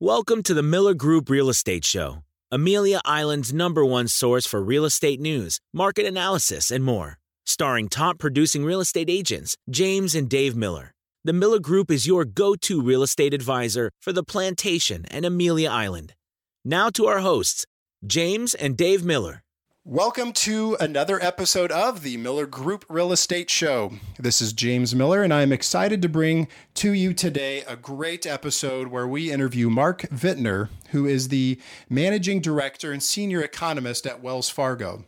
Welcome to the Miller Group Real Estate Show, Amelia Island's number one source for real estate news, market analysis, and more. Starring top producing real estate agents, James and Dave Miller. The Miller Group is your go to real estate advisor for the plantation and Amelia Island. Now to our hosts, James and Dave Miller. Welcome to another episode of the Miller Group Real Estate Show. This is James Miller, and I'm excited to bring to you today a great episode where we interview Mark Vitner, who is the managing director and senior economist at Wells Fargo.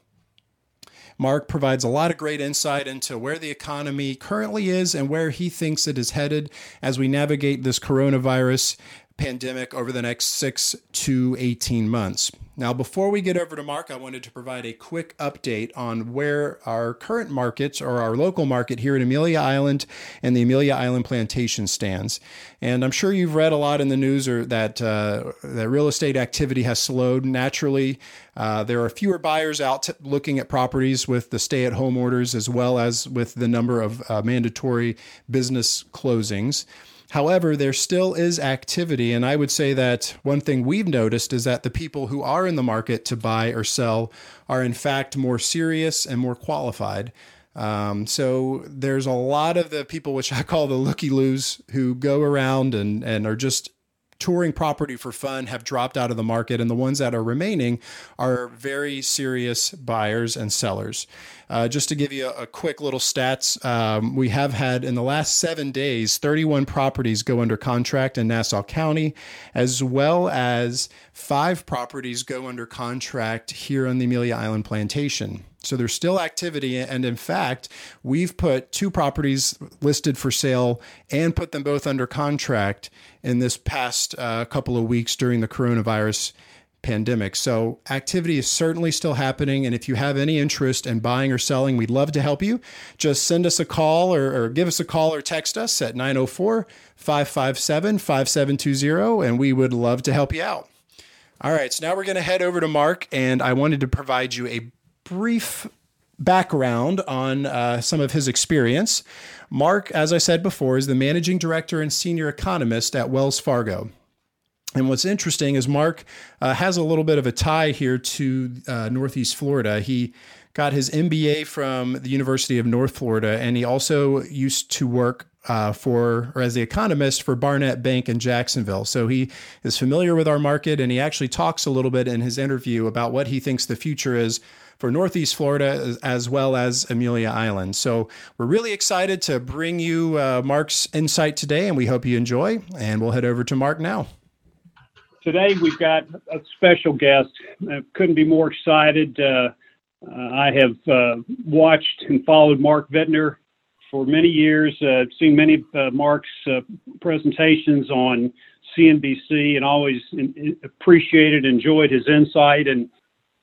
Mark provides a lot of great insight into where the economy currently is and where he thinks it is headed as we navigate this coronavirus pandemic over the next six to 18 months. Now, before we get over to Mark, I wanted to provide a quick update on where our current markets or our local market here in Amelia Island and the Amelia Island Plantation stands. And I'm sure you've read a lot in the news or that uh, that real estate activity has slowed naturally. Uh, there are fewer buyers out t- looking at properties with the stay-at-home orders, as well as with the number of uh, mandatory business closings. However, there still is activity. And I would say that one thing we've noticed is that the people who are in the market to buy or sell are, in fact, more serious and more qualified. Um, so there's a lot of the people, which I call the looky loos, who go around and, and are just touring property for fun have dropped out of the market, and the ones that are remaining are very serious buyers and sellers. Uh, just to give you a, a quick little stats, um, we have had in the last seven days 31 properties go under contract in Nassau County, as well as five properties go under contract here on the Amelia Island Plantation. So there's still activity. And in fact, we've put two properties listed for sale and put them both under contract in this past uh, couple of weeks during the coronavirus pandemic. So activity is certainly still happening. And if you have any interest in buying or selling, we'd love to help you. Just send us a call or, or give us a call or text us at 904 557 5720, and we would love to help you out. All right, so now we're going to head over to Mark, and I wanted to provide you a brief background on uh, some of his experience. Mark, as I said before, is the managing director and senior economist at Wells Fargo. And what's interesting is Mark uh, has a little bit of a tie here to uh, Northeast Florida. He got his MBA from the University of North Florida, and he also used to work uh, for or as the economist for Barnett Bank in Jacksonville. So he is familiar with our market, and he actually talks a little bit in his interview about what he thinks the future is for Northeast Florida as well as Amelia Island. So we're really excited to bring you uh, Mark's insight today, and we hope you enjoy. And we'll head over to Mark now. Today we've got a special guest. I couldn't be more excited. Uh, uh, I have uh, watched and followed Mark Vitner for many years. Uh, seen many uh, Mark's uh, presentations on CNBC, and always in appreciated, enjoyed his insight, and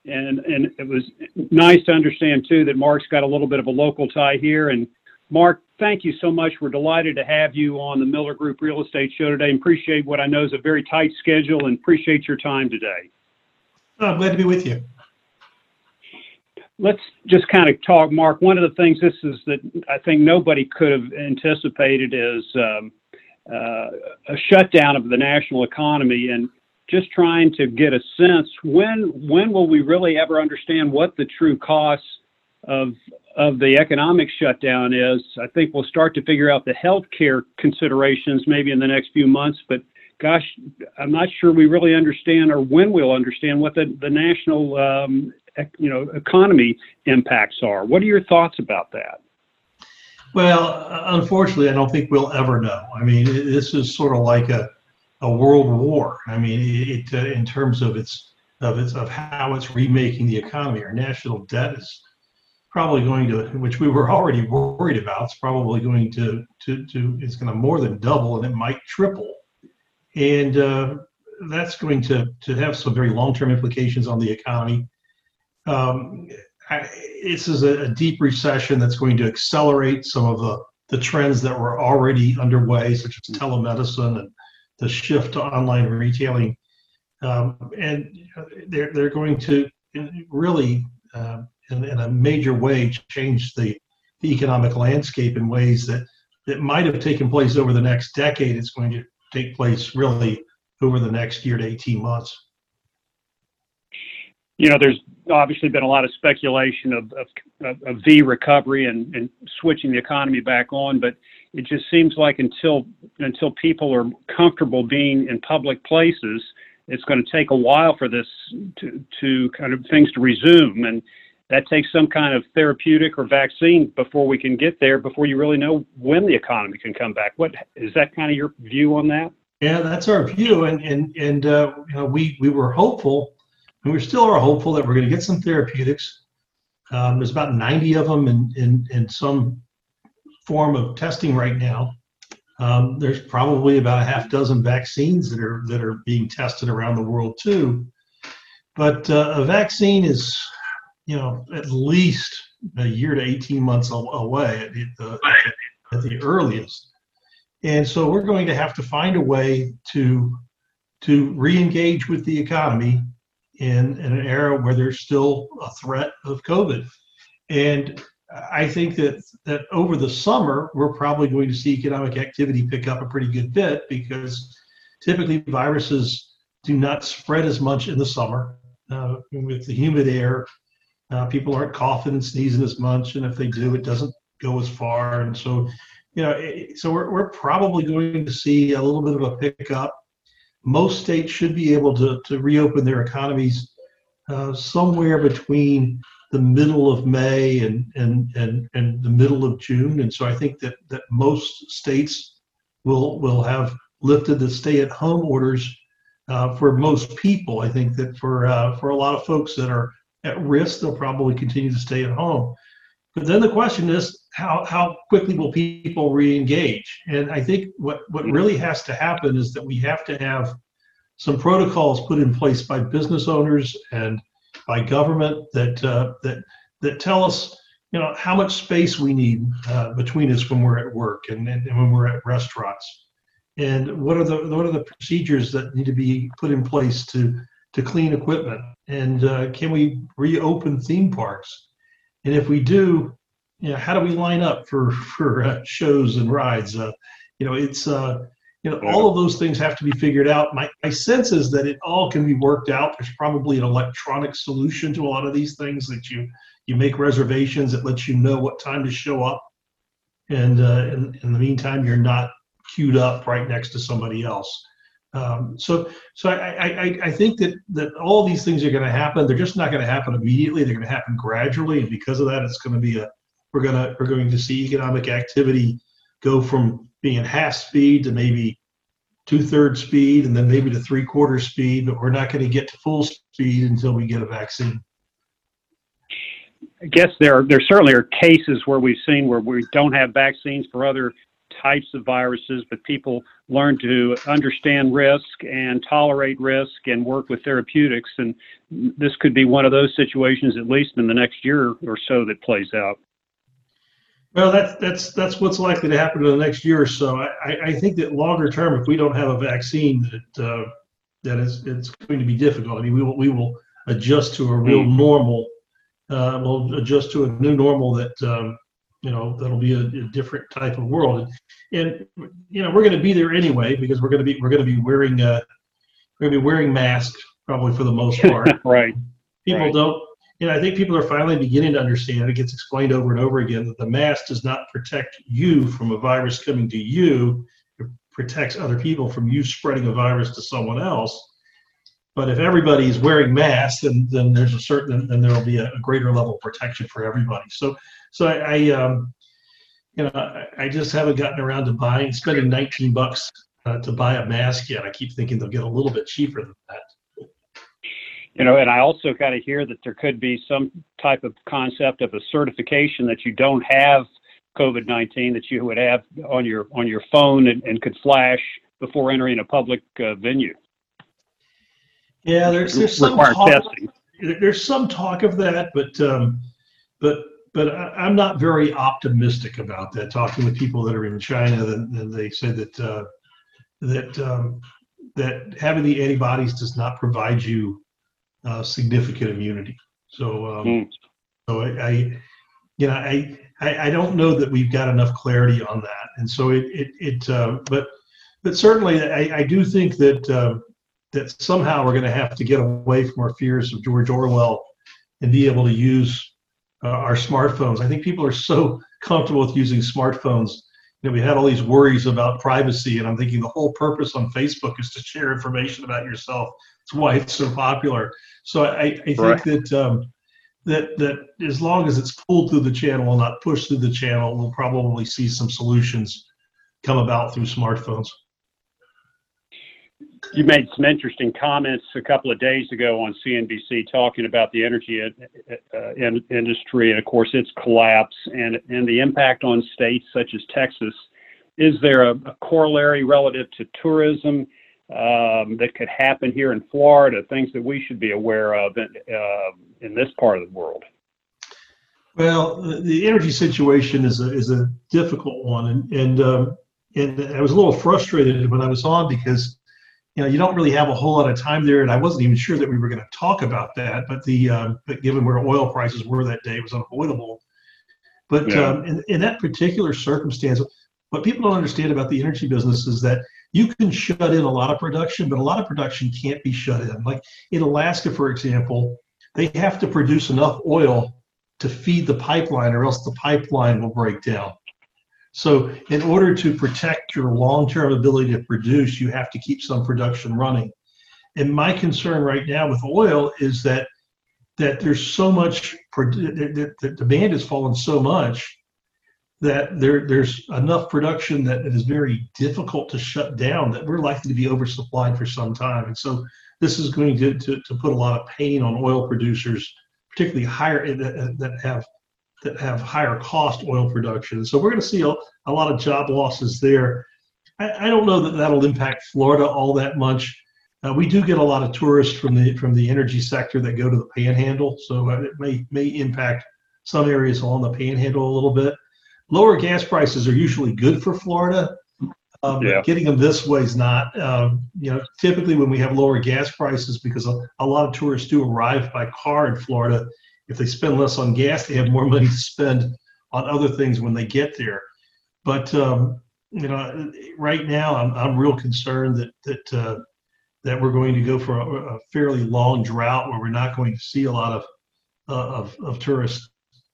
and and it was nice to understand too that Mark's got a little bit of a local tie here. And Mark, thank you so much. We're delighted to have you on the Miller Group Real Estate Show today. And appreciate what I know is a very tight schedule, and appreciate your time today. Oh, I'm glad to be with you. Let's just kind of talk, Mark. One of the things this is that I think nobody could have anticipated is um, uh, a shutdown of the national economy, and just trying to get a sense when when will we really ever understand what the true costs of of the economic shutdown is. I think we'll start to figure out the healthcare considerations maybe in the next few months, but gosh, I'm not sure we really understand or when we'll understand what the, the national um, you know economy impacts are. What are your thoughts about that? Well, unfortunately, I don't think we'll ever know. I mean, this is sort of like a a world war. I mean, it, uh, in terms of its of its of how it's remaking the economy. Our national debt is probably going to, which we were already worried about, it's probably going to to to it's going to more than double, and it might triple, and uh, that's going to to have some very long term implications on the economy. Um, I, this is a, a deep recession that's going to accelerate some of the the trends that were already underway, such as telemedicine and the shift to online retailing, um, and they're they're going to really, uh, in, in, a major way, change the, the economic landscape in ways that that might have taken place over the next decade. It's going to take place really over the next year to 18 months. You know, there's obviously been a lot of speculation of, of, of V recovery and, and switching the economy back on, but it just seems like until until people are comfortable being in public places, it's going to take a while for this to, to kind of things to resume. And that takes some kind of therapeutic or vaccine before we can get there, before you really know when the economy can come back. What is that kind of your view on that? Yeah, that's our view, and and and uh, you know we we were hopeful, and we still are hopeful that we're going to get some therapeutics. Um, there's about 90 of them in, in in some form of testing right now. Um, there's probably about a half dozen vaccines that are that are being tested around the world too. But uh, a vaccine is you know, at least a year to 18 months away at the, at the earliest. And so we're going to have to find a way to to re-engage with the economy in, in an era where there's still a threat of COVID. And I think that that over the summer we're probably going to see economic activity pick up a pretty good bit because typically viruses do not spread as much in the summer uh, with the humid air uh, people aren't coughing and sneezing as much, and if they do, it doesn't go as far. And so, you know, it, so we're, we're probably going to see a little bit of a pickup. Most states should be able to, to reopen their economies uh, somewhere between the middle of May and, and, and, and the middle of June. And so I think that, that most states will, will have lifted the stay at home orders uh, for most people. I think that for, uh, for a lot of folks that are at risk, they'll probably continue to stay at home. But then the question is, how, how quickly will people re-engage? And I think what, what really has to happen is that we have to have some protocols put in place by business owners and by government that uh, that that tell us, you know, how much space we need uh, between us when we're at work and, and, when we're at restaurants, and what are the what are the procedures that need to be put in place to to clean equipment? And uh, can we reopen theme parks? And if we do, you know, how do we line up for for uh, shows and rides? Uh, you know, it's uh, you know all of those things have to be figured out. My my sense is that it all can be worked out. There's probably an electronic solution to a lot of these things that you you make reservations that lets you know what time to show up, and uh, in, in the meantime you're not queued up right next to somebody else. Um, so, so I, I, I think that that all these things are going to happen. They're just not going to happen immediately. They're going to happen gradually, and because of that, it's going to be a we're going to we're going to see economic activity go from being half speed to maybe two thirds speed, and then maybe to three quarter speed. But we're not going to get to full speed until we get a vaccine. I guess there there certainly are cases where we've seen where we don't have vaccines for other types of viruses, but people learn to understand risk and tolerate risk and work with therapeutics. And this could be one of those situations, at least in the next year or so, that plays out. Well, that's that's that's what's likely to happen in the next year or so. I, I think that longer term, if we don't have a vaccine, that uh, that is it's going to be difficult. I mean, we will we will adjust to a real mm. normal. Uh, we'll adjust to a new normal that um, you know that'll be a, a different type of world. And, and you know we're going to be there anyway because we're going to be we're going to be wearing uh we're going to be wearing masks probably for the most part. Right. People right. don't you know i think people are finally beginning to understand it gets explained over and over again that the mask does not protect you from a virus coming to you. It protects other people from you spreading a virus to someone else. But if everybody is wearing masks, then then there's a certain then there will be a, a greater level of protection for everybody. So so I, I um, you know, I, I, just haven't gotten around to buying, spending 19 bucks uh, to buy a mask yet. I keep thinking they'll get a little bit cheaper than that. You know, and I also kind of hear that there could be some type of concept of a certification that you don't have COVID-19 that you would have on your on your phone and, and could flash before entering a public uh, venue. Yeah, there's there's some talk, testing. There's some talk of that, but um, but but I, am not very optimistic about that. Talking with people that are in China, and they say that uh, that um, that having the antibodies does not provide you uh, significant immunity. So, um, mm. so I, I, you know, I, I, I don't know that we've got enough clarity on that, and so it, it, it uh, but, but certainly I, I do think that uh, that somehow we're going to have to get away from our fears of George Orwell and be able to use uh, our smartphones. I think people are so comfortable with using smartphones. You know, we had all these worries about privacy, and I'm thinking the whole purpose on Facebook is to share information about yourself. It's why it's so popular. So I, I think right. that um, that that as long as it's pulled through the channel and not pushed through the channel, we'll probably see some solutions come about through smartphones. You made some interesting comments a couple of days ago on CNBC talking about the energy uh, in, industry and, of course, its collapse and, and the impact on states such as Texas. Is there a, a corollary relative to tourism um, that could happen here in Florida, things that we should be aware of in, uh, in this part of the world? Well, the energy situation is a, is a difficult one. And, and, um, and I was a little frustrated when I was on because you know, you don't really have a whole lot of time there, and I wasn't even sure that we were going to talk about that. But the um, but given where oil prices were that day, it was unavoidable. But yeah. um, in, in that particular circumstance, what people don't understand about the energy business is that you can shut in a lot of production, but a lot of production can't be shut in. Like in Alaska, for example, they have to produce enough oil to feed the pipeline, or else the pipeline will break down. So, in order to protect your long term ability to produce, you have to keep some production running. And my concern right now with oil is that that there's so much the, demand has fallen so much that there there's enough production that it is very difficult to shut down that we're likely to be oversupplied for some time and so this is going to, to, to put a lot of pain on oil producers particularly higher that, that have that have higher cost oil production. So we're going to see a, a lot of job losses there. I, I, don't know that that'll impact Florida all that much. Uh, we do get a lot of tourists from the from the energy sector that go to the Panhandle, so it may may impact some areas along the Panhandle a little bit. Lower gas prices are usually good for Florida. Um, yeah. Getting them this way is not. Um, you know, typically when we have lower gas prices, because a, a lot of tourists do arrive by car in Florida, if they spend less on gas, they have more money to spend on other things when they get there. But um, you know, right now I'm I'm real concerned that that uh, that we're going to go for a, a, fairly long drought where we're not going to see a lot of uh, of, of tourists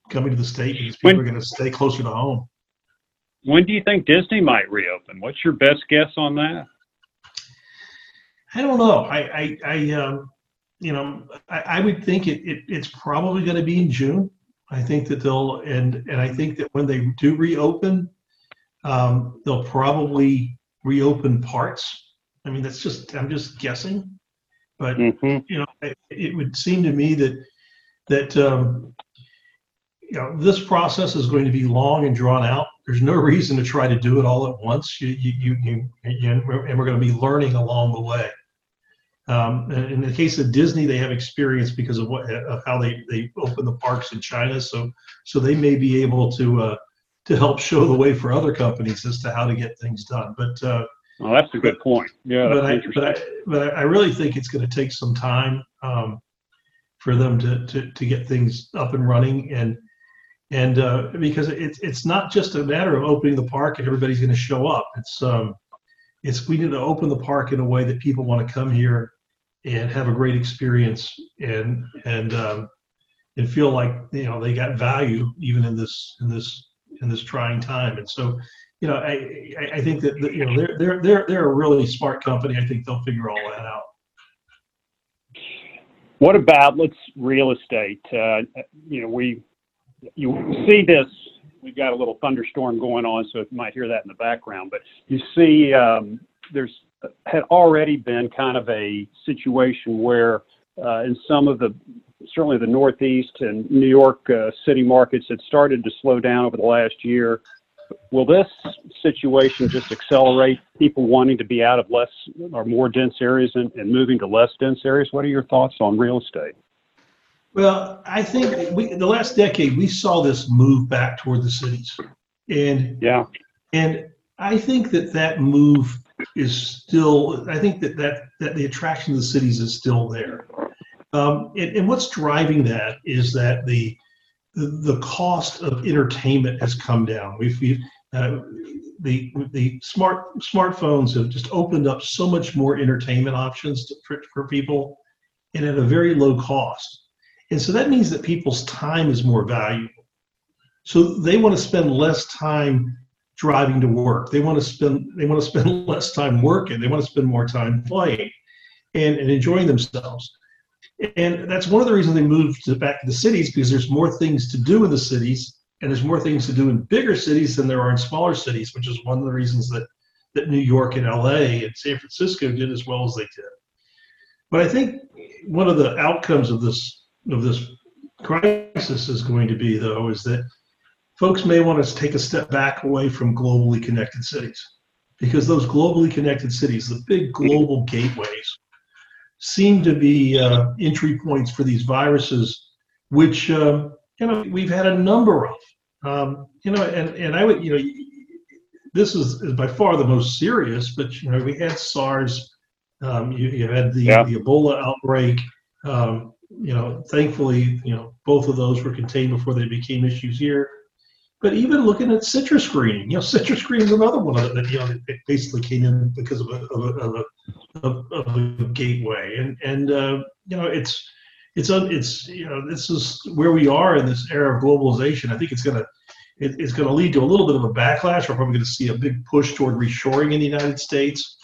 coming to the state because people when, are going to stay closer to home. When do you think Disney might reopen? What's your best guess on that? I don't know. I I, I um, you know, I, I would think it, it it's probably going to be in June. I think that they'll and and I think that when they do reopen, um, they'll probably reopen parts. I mean, that's just I'm just guessing, but mm-hmm. you know, it, it, would seem to me that that um, you know this process is going to be long and drawn out. There's no reason to try to do it all at once. You you you, you, you and we're going to be learning along the way. Um, in the case of Disney, they have experience because of what of how they they open the parks in China. So so they may be able to uh, to help show the way for other companies as to how to get things done. But uh, well, that's a good point. Yeah, but I, but I, but I really think it's going to take some time um, for them to, to to get things up and running and and uh, because it's it's not just a matter of opening the park and everybody's going to show up. It's um, it's we need to open the park in a way that people want to come here and have a great experience and and um, and feel like you know they got value even in this in this in this trying time. And so, you know, I I think that you know they're they're they're they're a really smart company. I think they'll figure all that out. What about let's real estate? Uh, you know, we you see this we've got a little thunderstorm going on, so you might hear that in the background. But you see, um, there's had already been kind of a situation where, uh, in some of the certainly the Northeast and New York uh, city markets, had started to slow down over the last year. Will this situation just accelerate people wanting to be out of less or more dense areas and, and moving to less dense areas? What are your thoughts on real estate? Well, I think we, the last decade we saw this move back toward the cities, and yeah, and I think that that move is still. I think that that that the attraction of the cities is still there, um, and, and what's driving that is that the the cost of entertainment has come down. We've, we've uh, the the smart smartphones have just opened up so much more entertainment options to, for, for people, and at a very low cost. And so that means that people's time is more valuable. So they want to spend less time driving to work. They want to spend they want to spend less time working. They want to spend more time playing and, and enjoying themselves. And that's one of the reasons they moved to, back to the cities because there's more things to do in the cities and there's more things to do in bigger cities than there are in smaller cities, which is one of the reasons that that New York and LA and San Francisco did as well as they did. But I think one of the outcomes of this of this crisis is going to be though is that folks may want to take a step back away from globally connected cities because those globally connected cities, the big global gateways, seem to be uh, entry points for these viruses, which uh, you know we've had a number of. Um, you know, and and I would you know this is, is by far the most serious, but you know we had SARS, um, you, you had the, yeah. the Ebola outbreak. Um, you know, thankfully, you know both of those were contained before they became issues here. But even looking at citrus green, you know, citrus green is another one that you know it basically came in because of a of a, of a, of a gateway, and and uh, you know it's it's it's you know this is where we are in this era of globalization. I think it's gonna it, it's gonna lead to a little bit of a backlash. We're probably going to see a big push toward reshoring in the United States,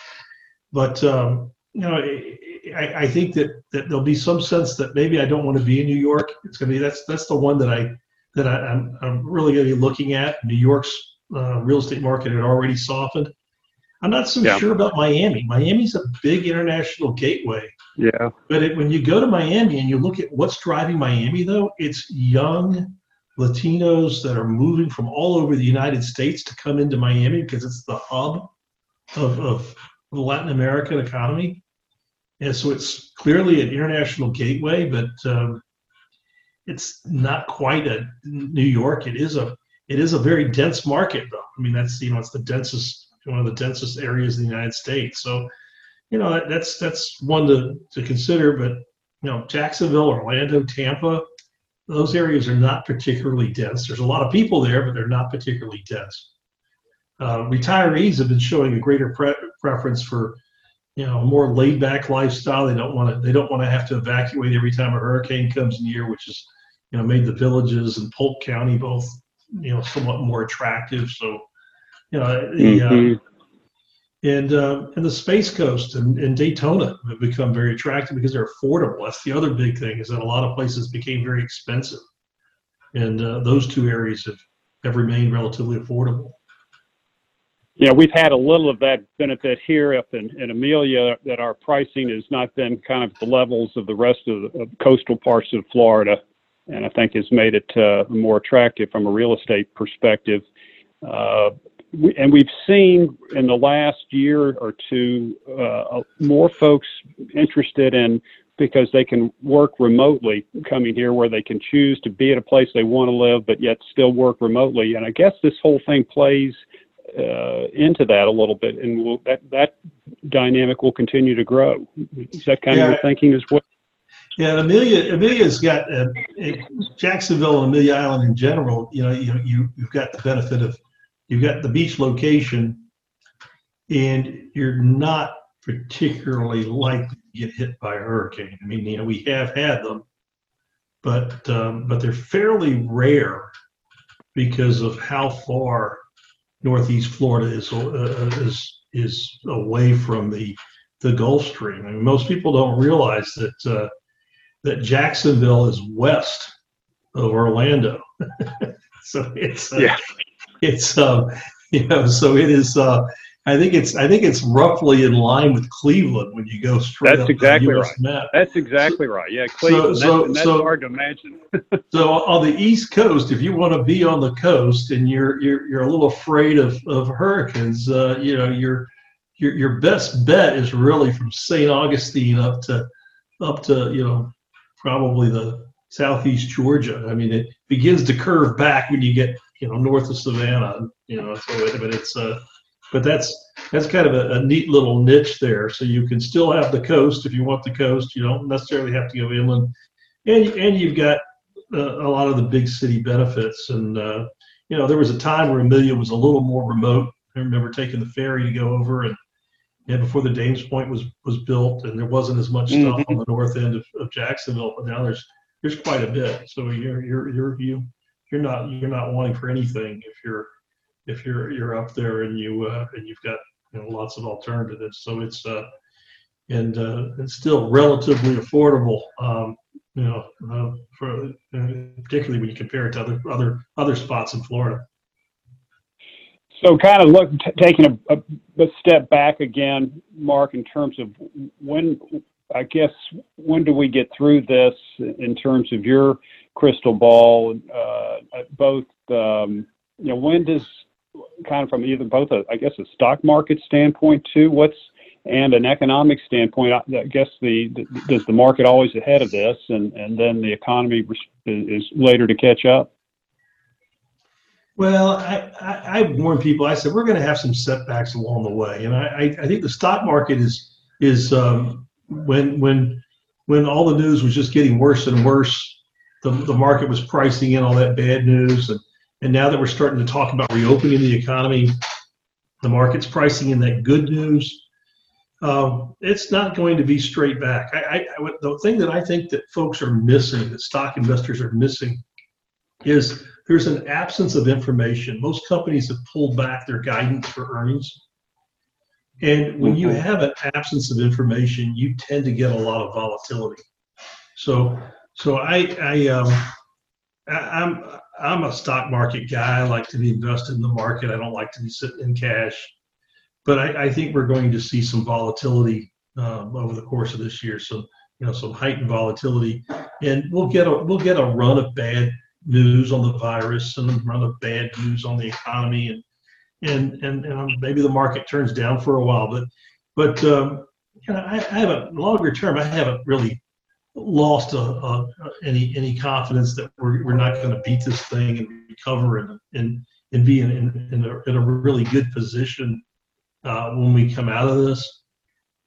but um, you know. I, I think that, that there'll be some sense that maybe I don't want to be in New York. It's gonna be that's that's the one that I that I, am I'm, I'm really going to be looking at. New York's uh, real estate market had already softened. I'm not so yeah. sure about Miami. Miami's a big international gateway. Yeah. But it, when you go to Miami and you look at what's driving Miami, though, it's young Latinos that are moving from all over the United States to come into Miami because it's the hub of, of the Latin American economy. And so it's clearly an international gateway, but um, it's not quite a New York. It is a it is a very dense market, though. I mean, that's you know it's the densest one of the densest areas in the United States. So, you know, that's that's one to to consider. But you know, Jacksonville, Orlando, Tampa, those areas are not particularly dense. There's a lot of people there, but they're not particularly dense. Uh, retirees have been showing a greater pre- preference for you know a more laid back lifestyle. They don't want to they don't want to have to evacuate every time a hurricane comes near, which is you know, made the villages in Polk County both, you know, somewhat more attractive. So, you know, the, uh, mm-hmm. uh, and uh, and the Space Coast and, and, Daytona have become very attractive because they're affordable. That's the other big thing is that a lot of places became very expensive, and uh, those two areas have have remained relatively affordable. Yeah, we've had a little of that benefit here up in, in Amelia that our pricing has not been kind of the levels of the rest of the of coastal parts of Florida and I think has made it uh, more attractive from a real estate perspective. Uh, we, and we've seen in the last year or two uh, more folks interested in because they can work remotely coming here where they can choose to be at a place they want to live but yet still work remotely and i guess this whole thing plays uh, into that a little bit and we'll, that that dynamic will continue to grow is that kind yeah. of your thinking as well yeah, Amelia, Amelia's got uh, Jacksonville and Amelia Island in general. You know, you you you've got the benefit of you've got the beach location, and you're not particularly likely to get hit by a hurricane. I mean, you know, we have had them, but um, but they're fairly rare because of how far Northeast Florida is uh, is is away from the the Gulf Stream. I mean, most people don't realize that. Uh, that Jacksonville is west of Orlando. so it's uh, yeah. it's um you know so it is uh I think it's I think it's roughly in line with Cleveland when you go straight that's exactly right. Map. That's exactly so, right. Yeah, Cleveland. So, so, that's, that's so, hard to imagine. so on the East Coast, if you want to be on the coast and you're you're you're a little afraid of of hurricanes, uh, you know your your your best bet is really from St. Augustine up to up to you know probably the southeast Georgia. I mean, it begins to curve back when you get you know north of Savannah. You know, so but it's uh, but that's that's kind of a, a, neat little niche there. So you can still have the coast if you want the coast. You don't necessarily have to go inland, and and you've got uh, a lot of the big city benefits. And uh, you know, there was a time where Amelia was a little more remote. I remember taking the ferry to go over and yeah, before the Dames Point was was built, and there wasn't as much stuff mm-hmm. on the north end of, of Jacksonville, but now there's there's quite a bit. So you're you're you're you you're not you're not wanting for anything if you're if you're you're up there and you uh, and you've got you know lots of alternatives. So it's uh and uh, it's still relatively affordable. Um, you know, uh, for uh, particularly when you compare it to other other other spots in Florida. So, kind of look, t- taking a, a, a, step back again, Mark, in terms of when, I guess, when do we get through this in terms of your crystal ball? Uh, both, um, you know, when does kind of from either both, a, I guess, a stock market standpoint too, what's and an economic standpoint, I guess the, the does the market always ahead of this, and and then the economy is later to catch up. Well, I, I, I people. I said we're going to have some setbacks along the way, and I, I think the stock market is is um, when when when all the news was just getting worse and worse. The, the market was pricing in all that bad news, and, and now that we're starting to talk about reopening the economy, the market's pricing in that good news. Um, it's not going to be straight back. I, I, the thing that I think that folks are missing, that stock investors are missing, is there's an absence of information. Most companies have pulled back their guidance for earnings. And when you mm-hmm. have an absence of information, you tend to get a lot of volatility. So, so I, I, um, I, am I'm, I'm a stock market guy. I like to be invested in the market. I don't like to be sitting in cash. But I, I think we're going to see some volatility um, over the course of this year. So, you know, some heightened volatility, and we'll get a we'll get a run of bad news on the virus and of bad news on the economy and and and, and maybe the market turns down for a while but but um, you know, I, I haven't longer term I haven't really lost a, a, any any confidence that we're, we're not going to beat this thing and recover and and, and be in, in, in, a, in a really good position uh, when we come out of this.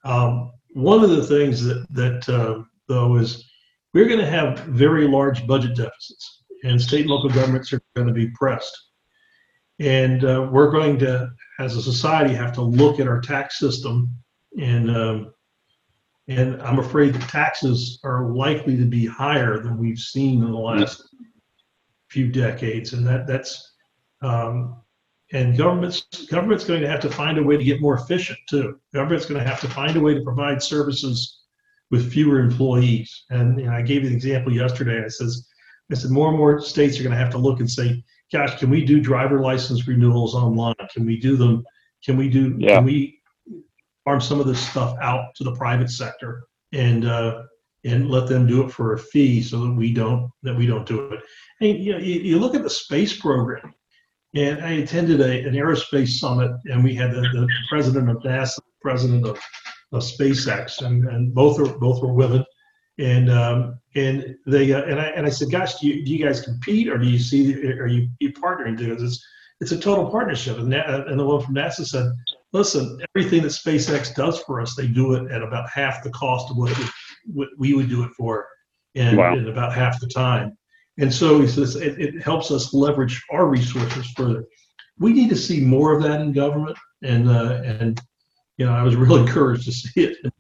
Um, one of the things that that uh, though is we're going to have very large budget deficits and state and local governments are going to be pressed. And uh, we're going to, as a society, have to look at our tax system, and um, and I'm afraid the taxes are likely to be higher than we've seen in the last few decades, and that that's um, and governments government's going to have to find a way to get more efficient too. Government's going to have to find a way to provide services with fewer employees. And I gave you the example yesterday. I says I said more and more states are going to have to look and say, gosh, can we do driver license renewals online? Can we do them? Can we do? Yeah. Can we farm some of this stuff out to the private sector and uh, and let them do it for a fee so that we don't that we don't do it? And you know, you, you look at the space program. And I attended a, an aerospace summit, and we had the, the president of NASA, the president of, of SpaceX, and, and both are both were women and um, and they uh, and I and I said, "Gosh, do you, do you guys compete, or do you see, are you, you partnering?" Because it's it's a total partnership. And, and the one from NASA said, "Listen, everything that SpaceX does for us, they do it at about half the cost of what, would, what we would do it for, and wow. in about half the time." And so he says it, it helps us leverage our resources further. We need to see more of that in government, and uh, and you know, I was really encouraged to see it in,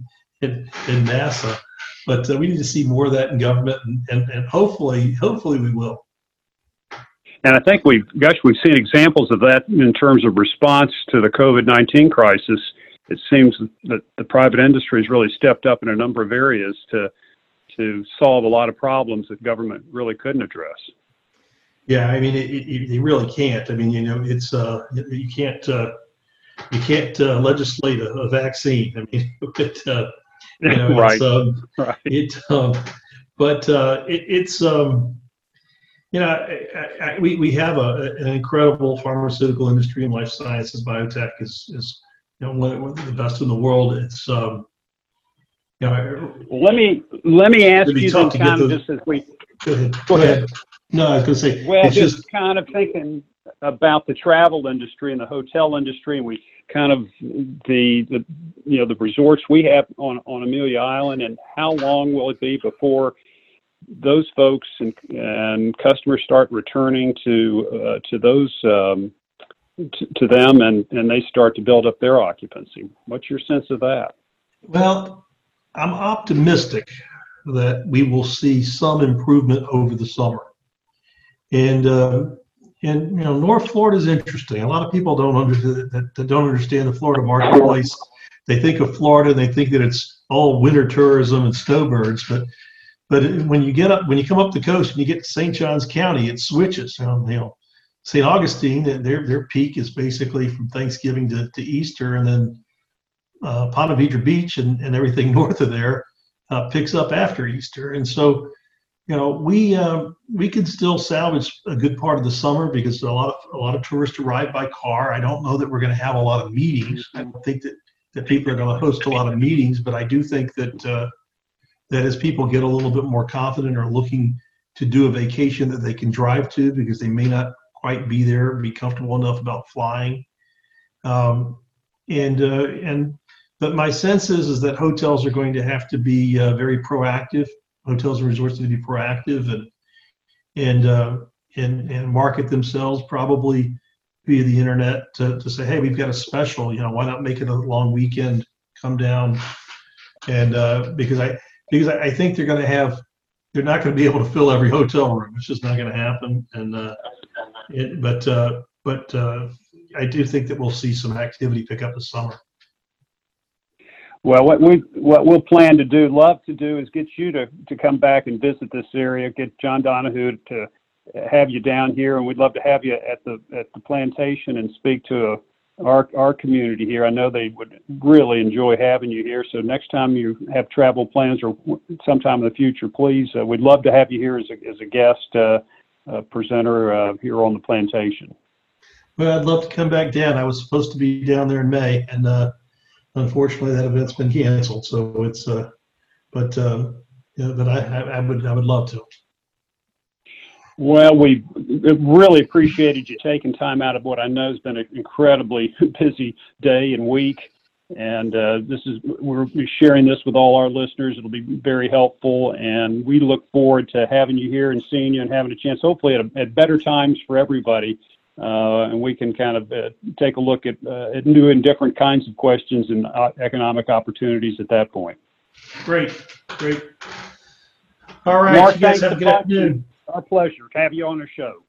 in, in NASA but uh, we need to see more of that in government, and, and, and hopefully, hopefully, we will. And I think we've, gosh, we've seen examples of that in terms of response to the COVID 19 crisis. It seems that the private industry has really stepped up in a number of areas to, to solve a lot of problems that government really couldn't address. Yeah, I mean, it, it, it really can't. I mean, you know, it's uh, you can't uh, you can't uh, legislate a, a, vaccine. I mean, it, uh, you know, right. Um, right. It, um, but uh, it, it's, um, you know, I, I, we, we have a, an incredible pharmaceutical industry and life sciences. Biotech is, is you know, one, one of the best in the world. It's, um, you know, let me let me ask you then, kind of just as we go ahead. Go ahead. No, I was going to say. Well, just, just kind of thinking about the travel industry and the hotel industry, and we kind of the the you know the resorts we have on on Amelia Island, and how long will it be before those folks and, and customers start returning to uh, to those um, to, to them, and and they start to build up their occupancy. What's your sense of that? Well, I'm optimistic that we will see some improvement over the summer. And uh, and you know, North Florida is interesting. A lot of people don't under, that, that don't understand the Florida marketplace. They think of Florida, and they think that it's all winter tourism and snowbirds, but but when you get up, when you come up the coast and you get to St. Johns County, it switches. Know, you know St. Augustine, their their peak is basically from Thanksgiving to, to Easter, and then uh, Ponte Vedra Beach and, and everything north of there uh, picks up after Easter. And so, you know, we uh, we can still salvage a good part of the summer because a lot of a lot of tourists arrive by car. I don't know that we're going to have a lot of meetings. I don't think that that people are going to host a lot of meetings, but I do think that uh, that as people get a little bit more confident or looking to do a vacation that they can drive to because they may not quite be there, be comfortable enough about flying. Um, and uh, and but my sense is is that hotels are going to have to be uh, very proactive. Hotels and resorts need to be proactive and and uh, and and market themselves probably via the internet to, to say, hey, we've got a special. You know, why not make it a long weekend? Come down, and uh, because I because I, think they're going to have they're not going to be able to fill every hotel room. It's just not going to happen. And uh, it, but uh, but uh, I do think that we'll see some activity pick up this summer. Well, what we what we'll plan to do, love to do, is get you to to come back and visit this area. Get John Donahue to have you down here, and we'd love to have you at the at the plantation and speak to our our community here. I know they would really enjoy having you here. So next time you have travel plans or sometime in the future, please, uh, we'd love to have you here as a as a guest uh, uh, presenter uh, here on the plantation. Well, I'd love to come back down. I was supposed to be down there in May, and uh, unfortunately, that event's been canceled. So it's, uh, but uh, yeah, but I, I would I would love to. Well, we really appreciated you taking time out of what I know has been an incredibly busy day and week. And uh, this is we're sharing this with all our listeners. It'll be very helpful, and we look forward to having you here and seeing you and having a chance, hopefully at, a, at better times for everybody, and we can kind of uh, take a look at, uh, at new and different kinds of questions and uh, economic opportunities at that point. Great, great. All right, Mark, you guys thanks have a a good afternoon. Our pleasure to have you on the show.